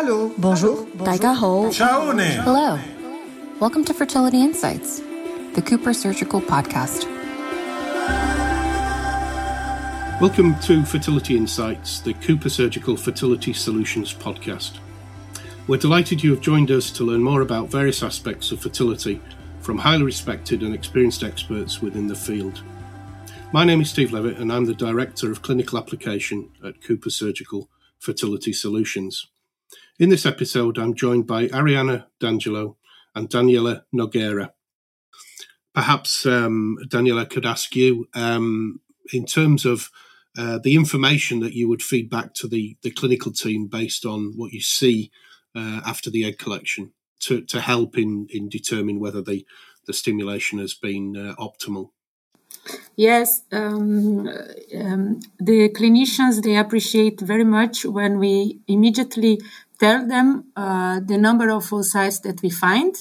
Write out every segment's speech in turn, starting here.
Hello. Bonjour. Daigaho. Ciao. Hello. Welcome to Fertility Insights, the Cooper Surgical Podcast. Welcome to Fertility Insights, the Cooper Surgical Fertility Solutions podcast. We're delighted you have joined us to learn more about various aspects of fertility from highly respected and experienced experts within the field. My name is Steve Levitt, and I'm the Director of Clinical Application at Cooper Surgical Fertility Solutions. In this episode, I'm joined by Arianna D'Angelo and Daniela Nogueira. Perhaps um, Daniela could ask you, um, in terms of uh, the information that you would feed back to the, the clinical team based on what you see uh, after the egg collection to, to help in, in determining whether the, the stimulation has been uh, optimal. Yes, um, um, the clinicians they appreciate very much when we immediately tell them uh, the number of oocytes that we find.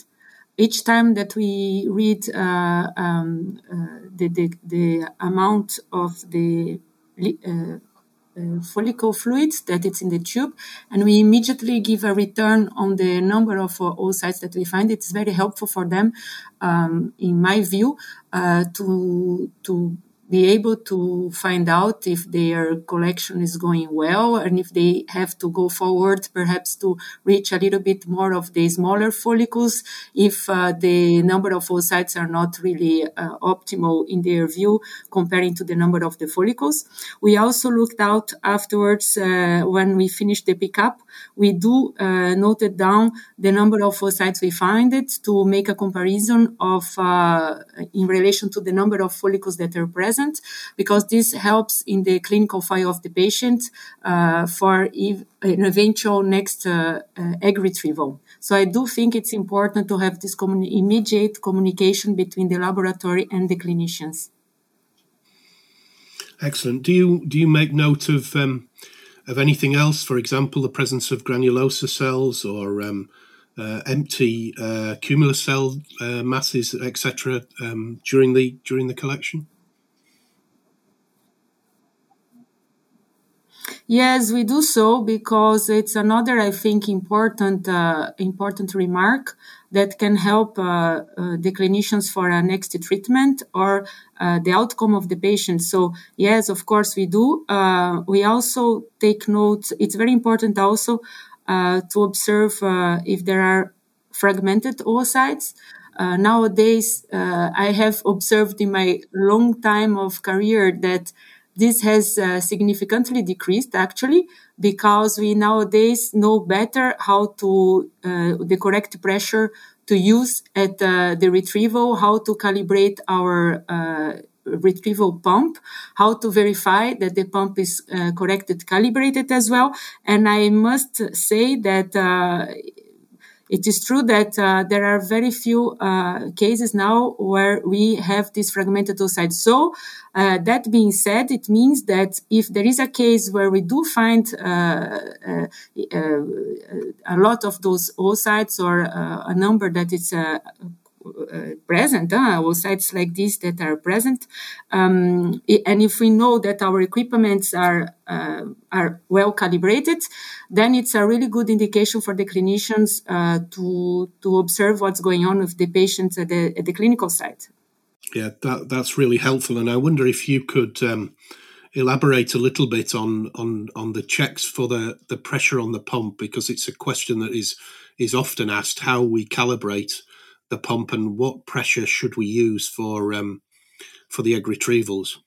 Each time that we read uh, um, uh, the, the, the amount of the uh, uh, follicle fluids that it's in the tube, and we immediately give a return on the number of uh, oocytes that we find. It's very helpful for them, um, in my view, uh, to to be able to find out if their collection is going well and if they have to go forward, perhaps to reach a little bit more of the smaller follicles if uh, the number of oocytes are not really uh, optimal in their view comparing to the number of the follicles. We also looked out afterwards uh, when we finished the pickup. We do uh, noted down the number of oocytes we find it to make a comparison of uh, in relation to the number of follicles that are present present because this helps in the clinical file of the patient uh, for an eventual next uh, uh, egg retrieval. So I do think it's important to have this immediate communication between the laboratory and the clinicians. Excellent. Do you do you make note of um, of anything else? For example, the presence of granulosa cells or um, uh, empty uh, cumulus cell uh, masses, etc., um, during the during the collection? Yes, we do so because it's another, I think, important uh, important remark that can help uh, uh, the clinicians for a next treatment or uh, the outcome of the patient. So yes, of course we do. Uh, we also take note. It's very important also uh, to observe if there are fragmented oocytes. Nowadays, I have observed in my long time of career that this has uh, significantly decreased actually because we nowadays know better how to uh, the correct pressure to use at uh, the retrieval, how to calibrate our uh, retrieval pump, how to verify that the pump is uh, corrected, calibrated as well. And I must say that uh, it is true that uh, there are very few uh, cases now where we have this fragmented oocyte. So uh, that being said, it means that if there is a case where we do find uh, uh, uh, a lot of those oocytes or a number that is uh, present, uh, sites like this that are present. Um, and if we know that our equipments are uh, are well calibrated, then it's a really good indication for the clinicians uh, to to observe what's going on with the patients at the, at the clinical site. Yeah, that that's really helpful, and I wonder if you could. Um, elaborate a little bit on on on the checks for the the pressure on the pump because it's a question that is is often asked how we calibrate the pump and what pressure should we use for um, for the egg retrievals?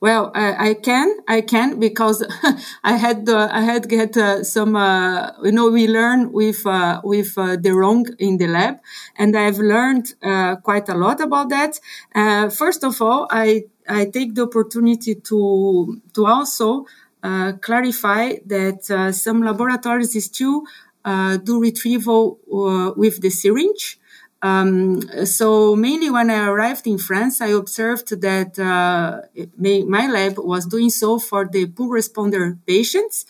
Well, I can, I can, because I had, uh, I had get uh, some, uh, you know, we learn with, uh, with uh, the wrong in the lab, and I've learned uh, quite a lot about that. first of all, I, I take the opportunity to, to also clarify that some laboratories still do retrieval with the syringe. Um, so mainly when I arrived in France, I observed that uh, my lab was doing so for the poor responder patients.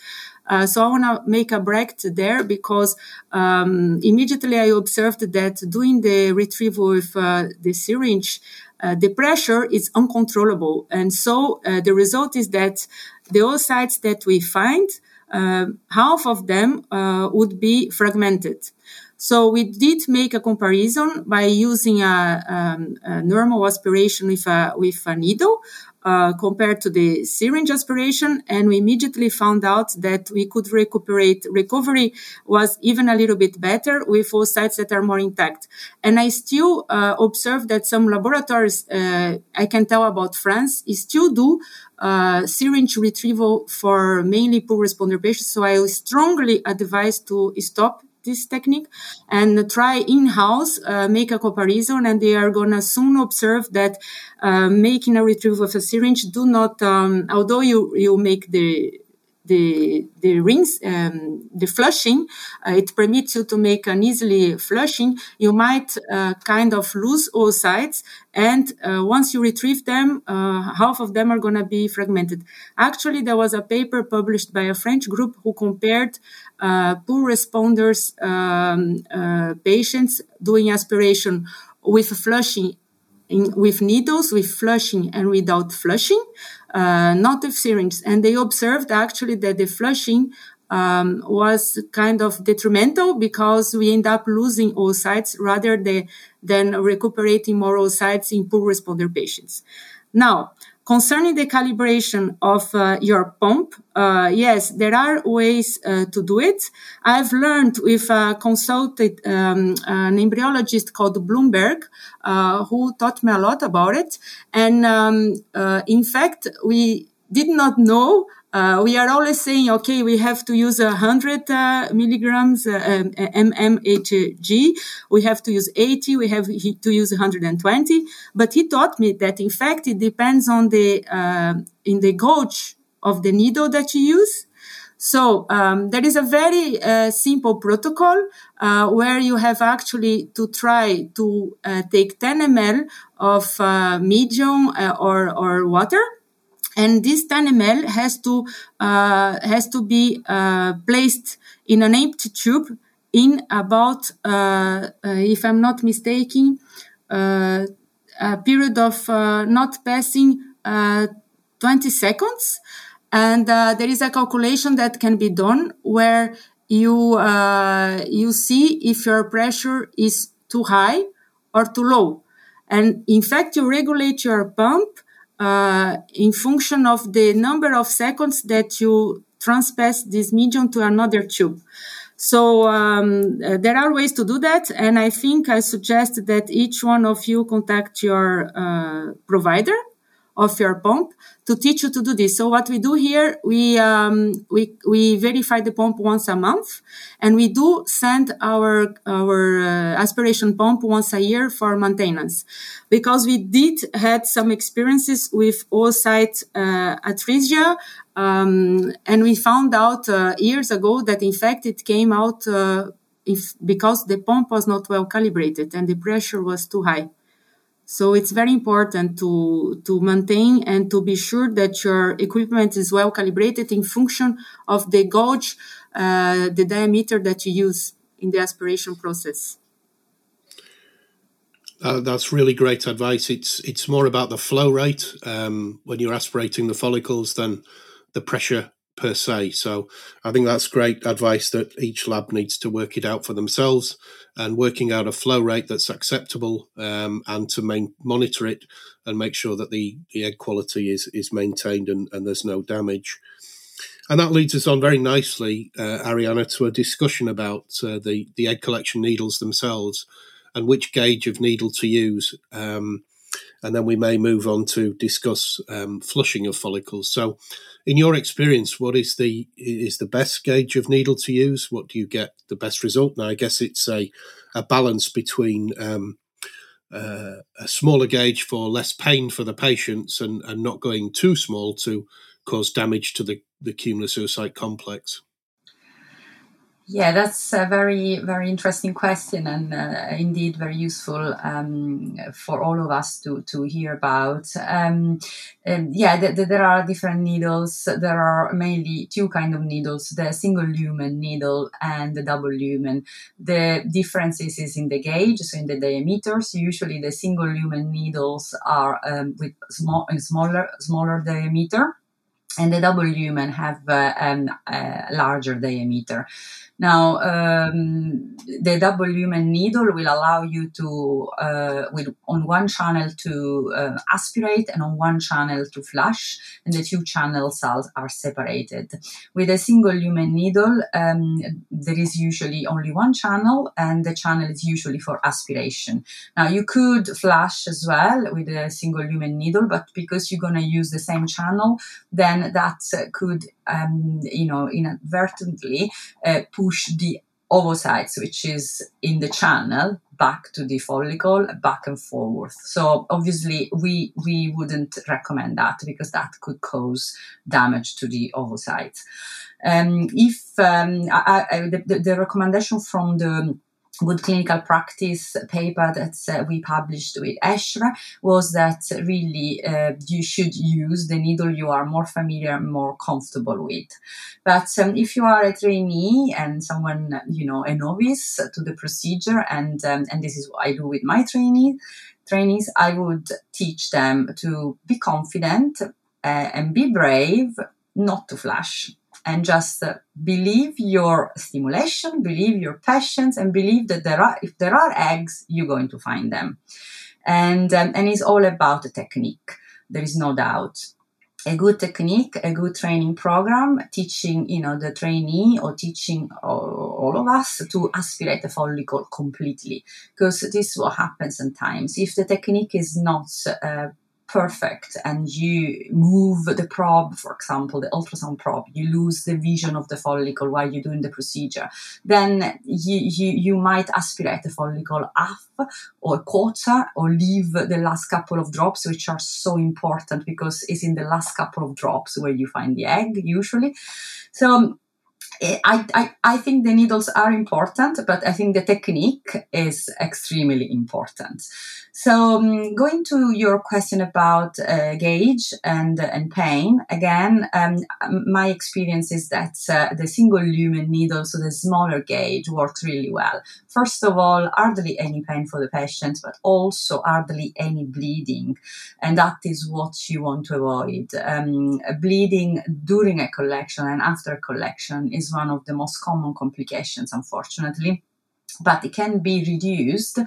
Uh, so I want to make a break there because um, immediately I observed that doing the retrieval with uh, the syringe, uh, the pressure is uncontrollable, and so uh, the result is that the oocytes that we find uh, half of them would be fragmented. So we did make a comparison by using a, um, a normal aspiration with a, with a needle uh, compared to the syringe aspiration, and we immediately found out that we could recuperate. Recovery was even a little bit better with oocytes that are more intact. And I still uh, observe that some laboratories, uh, I can tell about France, still do uh, syringe retrieval for mainly poor responder patients. So I strongly advise to stop this technique and try in-house uh, make a comparison and they are gonna soon observe that uh, making a retrieval of a syringe do not um, although you you make the the the rings um, the flushing uh, it permits you to make an easily flushing. You might uh, kind of lose oocytes and uh, once you retrieve them uh, half of them are going to be fragmented. Actually there was a paper published by a french group who compared uh, poor responders um, uh, patients doing aspiration with flushing in, with needles, with flushing and without flushing, not with syringes. And they observed actually that the flushing um, was kind of detrimental because we end up losing oocytes rather than, than recuperating more oocytes in poor responder patients. Now, Concerning the calibration of uh, your pump, uh, yes, there are ways uh, to do it. I've learned with a consulted um, an embryologist called Bloomberg, uh, who taught me a lot about it. And um, uh, in fact, we did not know uh, we are always saying, okay, we have to use 100 uh, milligrams uh, mmHg. We have to use 80. We have to use 120. But he taught me that, in fact, it depends on the uh, in the gauge of the needle that you use. So um, there is a very uh, simple protocol uh, where you have actually to try to uh, take 10 ml of uh, medium uh, or, or water and this 10 ml has to uh, has to be uh, placed in an empty tube in about uh, uh if i'm not mistaken uh, a period of uh, not passing 20 seconds. And there is a calculation that can be done where you you see if your pressure is too high or too low. And in fact you regulate your pump uh, in function of the number of seconds that you transpass this medium to another tube. So um, uh, there are ways to do that, and I think I suggest that each one of you contact your uh, provider of your pump to teach you to do this. So what we do here, we um, we we verify the pump once a month, and we do send our our uh, aspiration pump once a year for maintenance, because we did had some experiences with oocyte uh, atresia, um, and we found out uh, years ago that in fact it came out. Uh, if, because the pump was not well calibrated and the pressure was too high. So it's very important to, to maintain and to be sure that your equipment is well calibrated in function of the gauge, uh, the diameter that you use in the aspiration process. Uh, that's really great advice. It's it's more about the flow rate um, when you're aspirating the follicles than the pressure per se. So I think that's great advice that each lab needs to work it out for themselves and working out a flow rate that's acceptable um, and to main, monitor it and make sure that the, the egg quality is, is maintained and, and there's no damage. And that leads us on very nicely, uh, Arianna, to a discussion about uh, the, the egg collection needles themselves and which gauge of needle to use. Um, and then we may move on to discuss um, flushing of follicles. So, in your experience, what is the is the best gauge of needle to use? What do you get the best result? Now, I guess it's a a balance between um, uh, a smaller gauge for less pain for the patients and, and not going too small to cause damage to the, the cumulus oocyte complex. Yeah, that's a very, very interesting question and uh, indeed very useful um, for all of us to, to hear about. Um, yeah, th- th- there are different needles. There are mainly two kind of needles, the single lumen needle and the double lumen. The differences is in the gauge, so in the diameters. Usually the single lumen needles are um, with small, smaller, smaller diameter and the double lumen have uh, um, a larger diameter. Now, um, the double lumen needle will allow you to, uh, with on one channel to uh, aspirate and on one channel to flush, and the two channels are, are separated. With a single lumen needle, um, there is usually only one channel, and the channel is usually for aspiration. Now, you could flush as well with a single lumen needle, but because you're going to use the same channel, then that could, um, you know, inadvertently uh, push the ovocytes, which is in the channel, back to the follicle, back and forward. So obviously, we we wouldn't recommend that because that could cause damage to the ovocytes. Um, if um, I, I, the, the recommendation from the good clinical practice paper that uh, we published with ESHRE was that really uh, you should use the needle you are more familiar, more comfortable with. But um, if you are a trainee and someone, you know, a novice to the procedure, and um, and this is what I do with my trainees, trainees, I would teach them to be confident uh, and be brave, not to flash and just uh, believe your stimulation, believe your passions, and believe that there are if there are eggs, you're going to find them. And um, and it's all about the technique. There is no doubt. A good technique, a good training program, teaching you know the trainee or teaching all, all of us to aspirate the follicle completely, because this is what happens sometimes. If the technique is not uh, perfect and you move the probe, for example, the ultrasound probe, you lose the vision of the follicle while you're doing the procedure, then you, you, you might aspirate the follicle half or quarter or leave the last couple of drops, which are so important because it's in the last couple of drops where you find the egg usually. So eh, I, I, I think the needles are important, but I think the technique is extremely important. So, um, going to your question about uh, gauge and and pain, again, um, my experience is that uh, the single lumen needle, so the smaller gauge, works really well. First of all, hardly any pain for the patient, but also hardly any bleeding, and that is what you want to avoid. Um, bleeding during a collection and after a collection is one of the most common complications, unfortunately but it can be reduced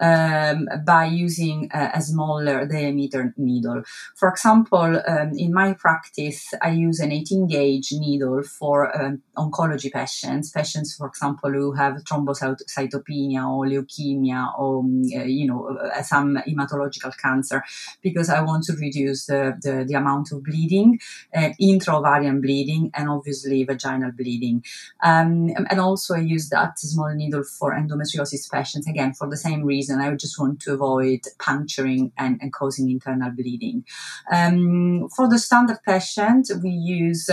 um, by using a, a, smaller diameter needle. For example, um, in my practice, I use an 18 gauge needle for um, oncology patients, patients, for example, who have thrombocytopenia or leukemia or, um, uh, you know, uh, some hematological cancer, because I want to reduce the, the, the amount of bleeding, uh, intraovarian bleeding, and obviously vaginal bleeding. Um, and also I use that small needle for endometriosis patients, again, for the same reason. I would just want to avoid puncturing and, and causing internal bleeding. Um, for the standard patient, we use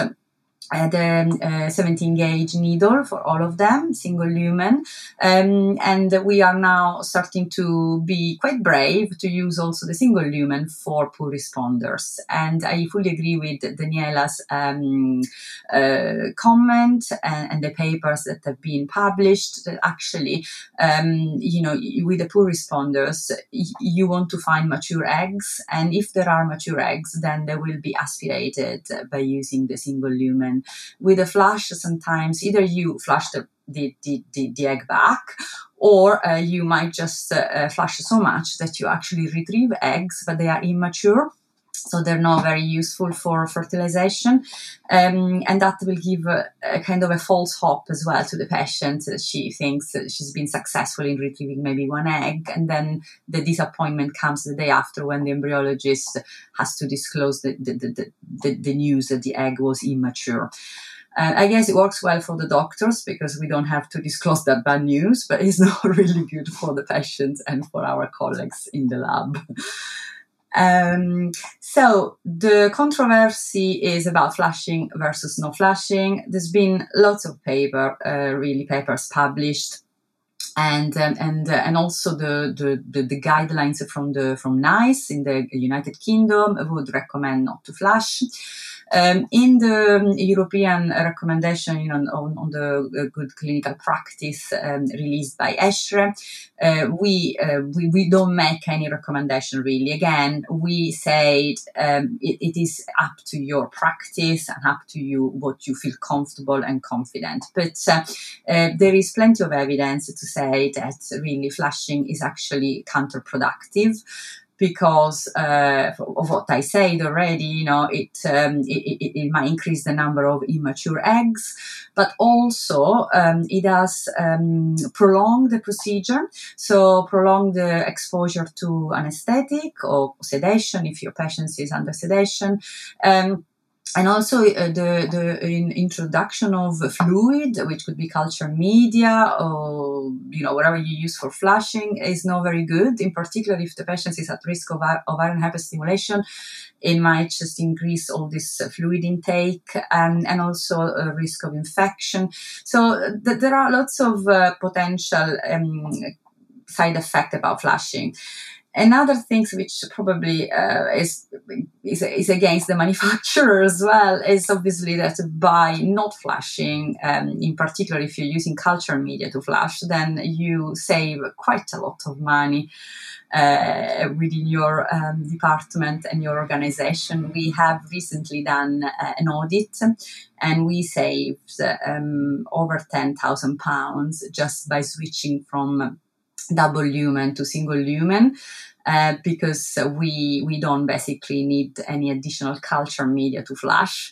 the uh, 17 gauge needle for all of them, single lumen. Um, and we are now starting to be quite brave to use also the single lumen for poor responders. And I fully agree with Daniela's um, uh, comment and, and, the papers that have been published that actually, um, you know, with the poor responders, you want to find mature eggs. And if there are mature eggs, then they will be aspirated by using the single lumen with a flash sometimes either you flash the the, the, the, the egg back or uh, you might just uh, uh, flash so much that you actually retrieve eggs but they are immature so they're not very useful for fertilization um, and that will give a, a, kind of a false hope as well to the patient she thinks she's been successful in retrieving maybe one egg and then the disappointment comes the day after when the embryologist has to disclose the, the, the, the, the news that the egg was immature and I guess it works well for the doctors because we don't have to disclose that bad news, but it's not really good for the patients and for our colleagues in the lab. Um, so the controversy is about flashing versus no flashing. There's been lots of paper, uh, really papers published. And um, and uh, and also the, the, the the guidelines from the from NICE in the United Kingdom would recommend not to flash. Um, in the European recommendation you know, on, on the good clinical practice um, released by ESHRE, uh, we, uh, we we don't make any recommendation really. Again, we said um, it, it is up to your practice and up to you what you feel comfortable and confident. But uh, uh there is plenty of evidence to say that really flushing is actually counterproductive because uh, of what I said already, you know, it, um, it, it, it, might increase the number of immature eggs, but also um, it does um, prolong the procedure, so prolong the exposure to anesthetic or sedation if your patient is under sedation. Um, and also uh, the the in introduction of fluid, which could be culture media or you know whatever you use for flushing, is not very good. In particular, if the patient is at risk of, ovarian hyperstimulation, it might just increase all this fluid intake and and also a risk of infection. So uh, th- there are lots of uh, potential um, side effect about flushing. Another thing which probably uh, is, is, is against the manufacturer as well is obviously that by not flashing, um, in particular if you're using culture media to flash, then you save quite a lot of money. Uh, within your um, department and your organization. We have recently done uh, an audit and we saved um, over £10,000 just by switching from double lumen to single lumen. Uh, because we we don't basically need any additional culture media to flash.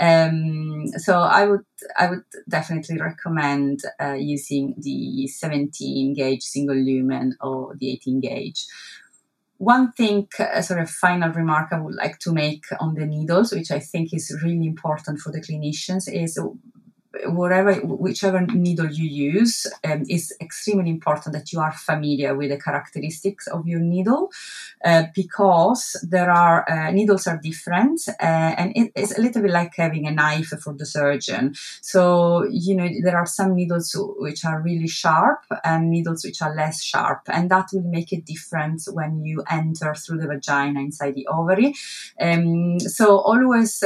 Um, so I would I would definitely recommend uh, using the 17 gauge single lumen or the 18 gauge. One thing, uh, sort of final remark I would like to make on the needles, which I think is really important for the clinicians, is whatever whichever needle you use um, is extremely important that you are familiar with the characteristics of your needle uh, because there are uh, needles are different uh, and it, it's a little bit like having a knife for the surgeon. So you know there are some needles which are really sharp and needles which are less sharp and that will make a difference when you enter through the vagina inside the ovary. Um, so always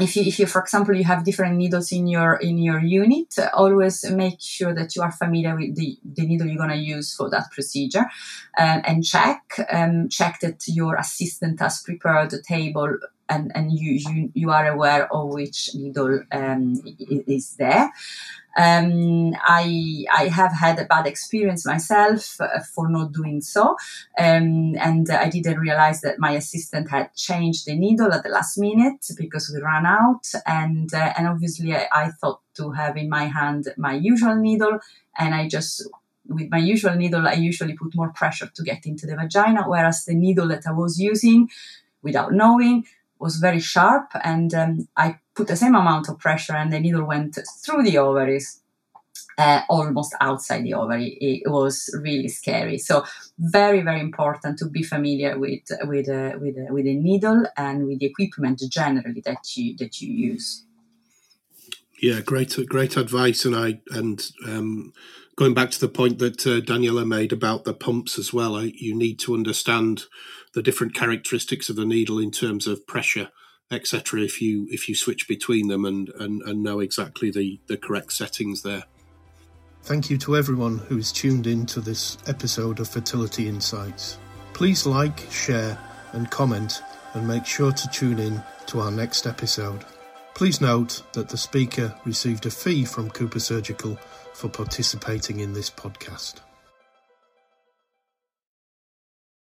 if you, if you, for example, you have different needles in your in your unit, always make sure that you are familiar with the, the needle you're going to use for that procedure, uh, and check um, check that your assistant has prepared the table and and you you, you are aware of which needle um, is there. Um, I I have had a bad experience myself uh, for not doing so, um, and I didn't realize that my assistant had changed the needle at the last minute because we ran out, and uh, and obviously I, I thought to have in my hand my usual needle, and I just with my usual needle, I usually put more pressure to get into the vagina, whereas the needle that I was using, without knowing, was very sharp, and um, I put the same amount of pressure, and the needle went through the ovaries. Uh, almost outside the ovary. It was really scary. So very, very important to be familiar with with uh, with uh, with the needle and with the equipment generally that you that you use. Yeah, great, great advice, and I and um, going back to the point that uh, Daniela made about the pumps as well. I, you need to understand the different characteristics of the needle in terms of pressure, etc. If you if you switch between them and, and, and know exactly the, the correct settings there. Thank you to everyone who is tuned in to this episode of Fertility Insights. Please like, share, and comment, and make sure to tune in to our next episode. Please note that the speaker received a fee from Cooper Surgical for participating in this podcast.